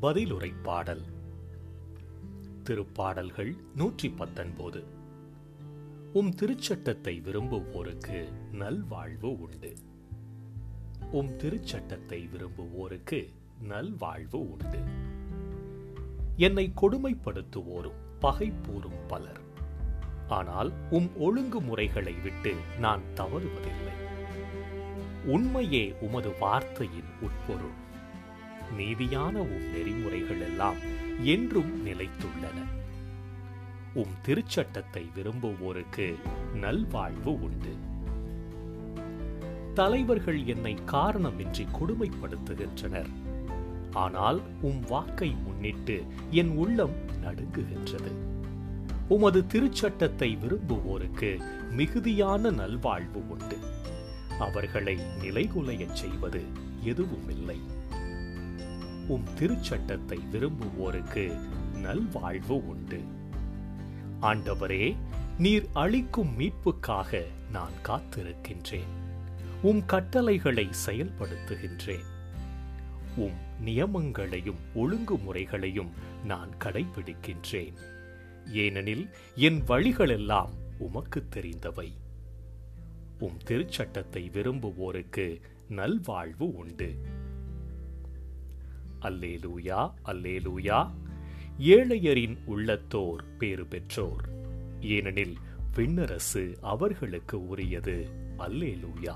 பதிலுரை பாடல் திருப்பாடல்கள் நூற்றி பத்தொன்பது உம் திருச்சட்டத்தை விரும்புவோருக்கு நல்வாழ்வு உண்டு. உம் திருச்சட்டத்தை விரும்புவோருக்கு நல்வாழ்வு உண்டு. என்னை கொடுமைப்படுத்துவோரும் பகைப்போரும் பலர். ஆனால் உம் ஒழுங்குமுறைகளை விட்டு நான் தவறுவதில்லை. உண்மையே உமது வார்த்தையின் உட்பொருள். நீதியான உம் நெறிமுறைகள் எல்லாம் என்றும் நிலைத்துள்ளன. உம் திருச்சட்டத்தை விரும்புவோருக்கு நல்வாழ்வு உண்டு. தலைவர்கள் என்னை காரணமின்றி கொடுமைப்படுத்துகின்றனர். ஆனால் உம் வாக்கை முன்னிட்டு என் உள்ளம் நடுங்குகின்றது. உமது திருச்சட்டத்தை விரும்புவோருக்கு மிகுதியான நல்வாழ்வு உண்டு. அவர்களை நிலைகுலையச் செய்வது எதுவுமில்லை. உம் திருச்சட்டத்தை விரும்புவோருக்கு நல்வாழ்வு உண்டு. ஆண்டவரே நீர் அளிக்கும் மீட்புக்காக நான் காத்திருக்கின்றேன். உம் கட்டளைகளை செயல்படுத்துகின்றேன். உம் நியமங்களையும் ஒழுங்குமுறைகளையும் நான் கடைபிடிக்கின்றேன். ஏனெனில் என் வழிகளெல்லாம் உமக்கு தெரிந்தவை. உம் திருச்சட்டத்தை விரும்புவோருக்கு நல்வாழ்வு உண்டு. அல்லேலூயா அல்லேலூயா. ஏழையரின் உள்ளத்தோர் பேறு பெற்றோர். ஏனெனில் விண்ணரசு அவர்களுக்கு உரியது. அல்லேலூயா.